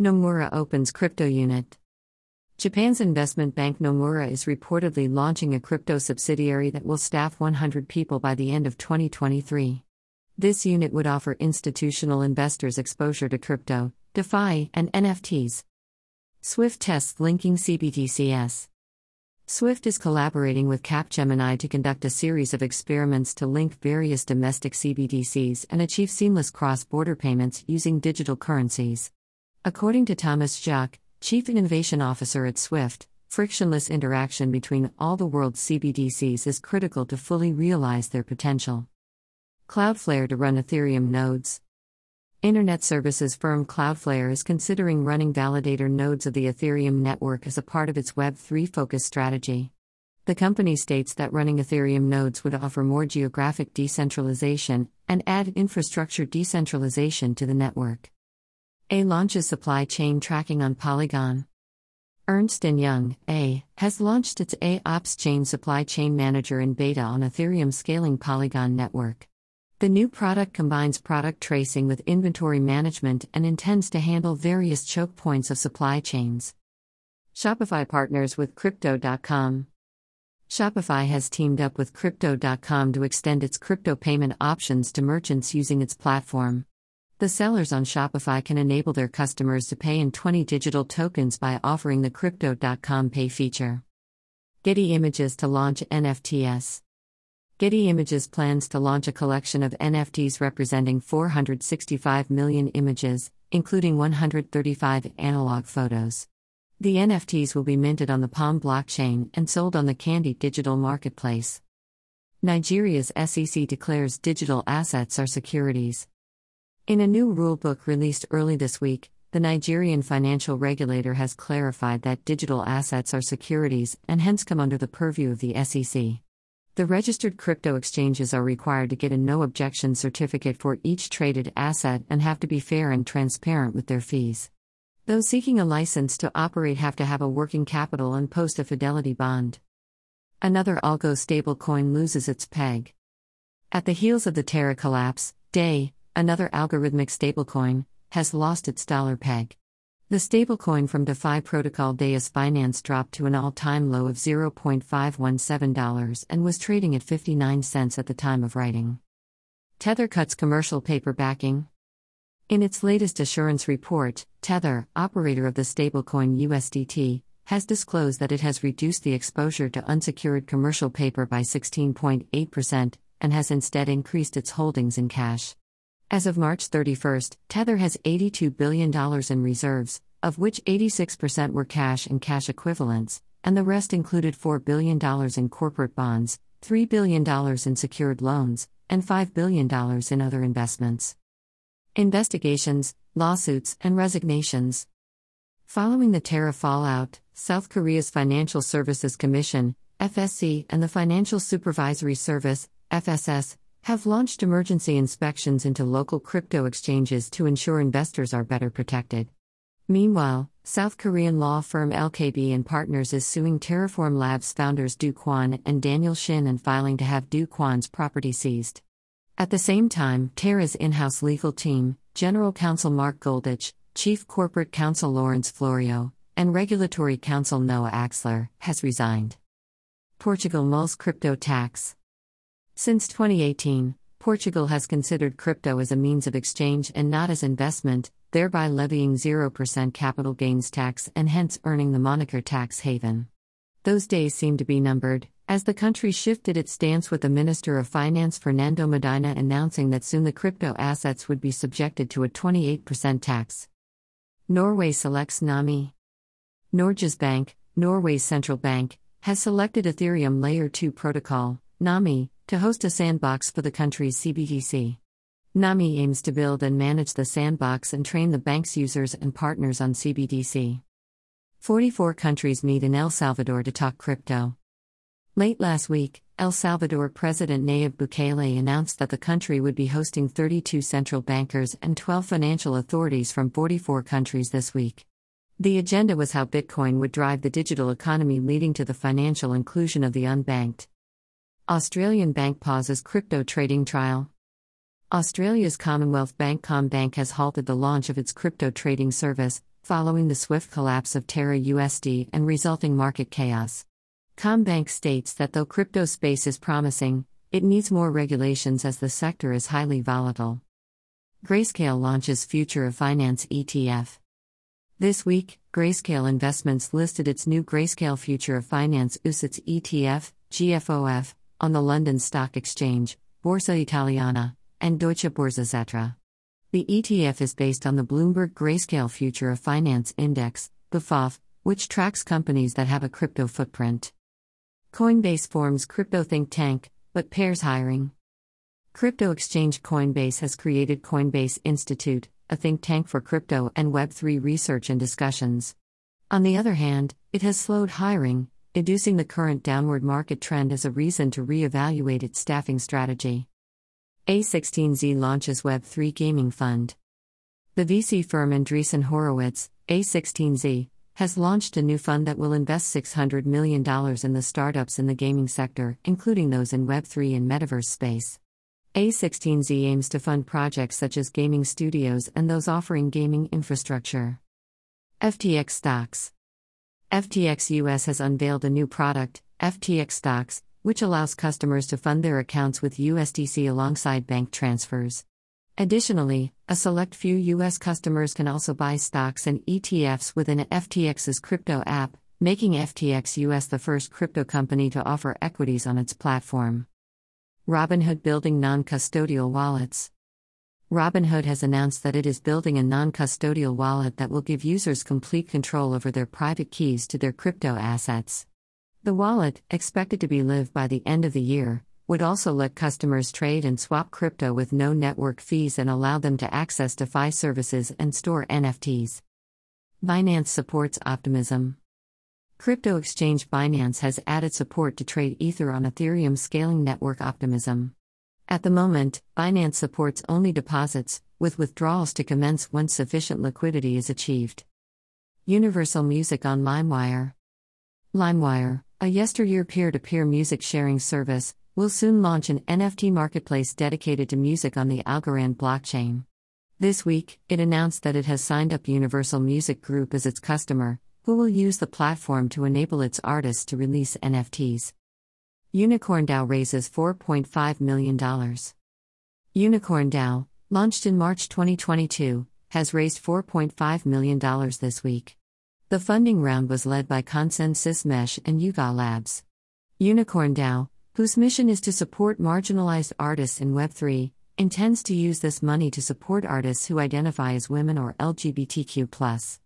Nomura opens crypto unit. Japan's investment bank Nomura is reportedly launching a crypto subsidiary that will staff 100 people by the end of 2023. This unit would offer institutional investors exposure to crypto, DeFi, and NFTs. Swift tests linking CBDCs. Swift is collaborating with Capgemini to conduct a series of experiments to link various domestic CBDCs and achieve seamless cross border payments using digital currencies. According to Thomas Zschach, Chief Innovation Officer at Swift, frictionless interaction between all the world's CBDCs is critical to fully realize their potential. Cloudflare to run Ethereum nodes. Internet services firm Cloudflare is considering running validator nodes of the Ethereum network as a part of its Web3 focus strategy. The company states that running Ethereum nodes would offer more geographic decentralization and add infrastructure decentralization to the network. EY launches supply chain tracking on Polygon. Ernst & Young, EY, has launched its EY OpsChain Supply Chain Manager in beta on Ethereum scaling Polygon network. The new product combines product tracing with inventory management and intends to handle various choke points of supply chains. Shopify partners with Crypto.com. Shopify has teamed up with Crypto.com to extend its crypto payment options to merchants using its platform. The sellers on Shopify can enable their customers to pay in 20 digital tokens by offering the Crypto.com Pay feature. Getty Images to launch NFTs. Getty Images plans to launch a collection of NFTs representing 465 million images, including 135 analog photos. The NFTs will be minted on the Palm blockchain and sold on the Candy digital marketplace. Nigeria's SEC declares digital assets are securities. In a new rulebook released early this week, the Nigerian financial regulator has clarified that digital assets are securities and hence come under the purview of the SEC. The registered crypto exchanges are required to get a no objection certificate for each traded asset and have to be fair and transparent with their fees. Those seeking a license to operate have to have a working capital and post a fidelity bond. Another algo stablecoin loses its peg. At the heels of the Terra collapse, DEI, another algorithmic stablecoin, has lost its dollar peg. The stablecoin from DeFi protocol Deus Finance dropped to an all time low of $0.517 and was trading at 59 cents at the time of writing. Tether cuts commercial paper backing. In its latest assurance report, Tether, operator of the stablecoin USDT, has disclosed that it has reduced the exposure to unsecured commercial paper by 16.8% and has instead increased its holdings in cash. As of March 31, Tether has $82 billion in reserves, of which 86% were cash and cash equivalents, and the rest included $4 billion in corporate bonds, $3 billion in secured loans, and $5 billion in other investments. Investigations, lawsuits, and resignations. Following the Terra fallout, South Korea's Financial Services Commission, FSC, and the Financial Supervisory Service, FSS, have launched emergency inspections into local crypto exchanges to ensure investors are better protected. Meanwhile, South Korean law firm LKB and Partners is suing Terraform Labs founders Do Kwon and Daniel Shin and filing to have Do Kwon's property seized. At the same time, Terra's in house legal team, General Counsel Mark Goldich, Chief Corporate Counsel Lawrence Florio, and Regulatory Counsel Noah Axler, has resigned. Portugal mulls crypto tax. Since 2018, Portugal has considered crypto as a means of exchange and not as investment, thereby levying 0% capital gains tax and hence earning the moniker tax haven. Those days seem to be numbered, as the country shifted its stance with the Minister of Finance Fernando Medina announcing that soon the crypto assets would be subjected to a 28% tax. Norway selects Nahmii. Norges Bank, Norway's central bank, has selected Ethereum Layer 2 protocol, Nahmii, to host a sandbox for the country's CBDC. Nahmii aims to build and manage the sandbox and train the bank's users and partners on CBDC. 44 countries meet in El Salvador to talk crypto. Late last week, El Salvador President Nayib Bukele announced that the country would be hosting 32 central bankers and 12 financial authorities from 44 countries this week. The agenda was how Bitcoin would drive the digital economy, leading to the financial inclusion of the unbanked. Australian bank pauses crypto trading trial. Australia's Commonwealth Bank CommBank has halted the launch of its crypto trading service, following the swift collapse of Terra USD and resulting market chaos. CommBank states that though crypto space is promising, it needs more regulations as the sector is highly volatile. Grayscale launches Future of Finance ETF. This week, Grayscale Investments listed its new Grayscale Future of Finance UCITS ETF, GFOF, on the London Stock Exchange, Borsa Italiana, and Deutsche Börse Xetra. The ETF is based on the Bloomberg Grayscale Future of Finance Index, BFOF, which tracks companies that have a crypto footprint. Coinbase forms crypto think tank, but pairs hiring. Crypto exchange Coinbase has created Coinbase Institute, a think tank for crypto and Web3 research and discussions. On the other hand, it has slowed hiring, inducing the current downward market trend as a reason to re-evaluate its staffing strategy. A16Z launches Web3 Gaming Fund. The VC firm Andreessen Horowitz, A16Z, has launched a new fund that will invest $600 million in the startups in the gaming sector, including those in Web3 and metaverse space. A16Z aims to fund projects such as gaming studios and those offering gaming infrastructure. FTX Stocks FTX US has unveiled a new product, FTX Stocks, which allows customers to fund their accounts with USDC alongside bank transfers. Additionally, a select few U.S. customers can also buy stocks and ETFs within FTX's crypto app, making FTX US the first crypto company to offer equities on its platform. Robinhood building non custodial wallets. Robinhood has announced that it is building a non custodial wallet that will give users complete control over their private keys to their crypto assets. The wallet, expected to be live by the end of the year, would also let customers trade and swap crypto with no network fees and allow them to access DeFi services and store NFTs. Binance supports optimism. Crypto exchange Binance has added support to trade Ether on Ethereum scaling network optimism. At the moment, Binance supports only deposits, with withdrawals to commence once sufficient liquidity is achieved. Universal Music on LimeWire. LimeWire, a yesteryear peer to peer music sharing service, will soon launch an NFT marketplace dedicated to music on the Algorand blockchain. This week, it announced that it has signed up Universal Music Group as its customer, who will use the platform to enable its artists to release NFTs. Unicorn DAO raises $4.5 million. Unicorn DAO, launched in March 2022, has raised $4.5 million this week. The funding round was led by ConsenSys Mesh and Yuga Labs. Unicorn DAO, whose mission is to support marginalized artists in Web3, intends to use this money to support artists who identify as women or LGBTQ.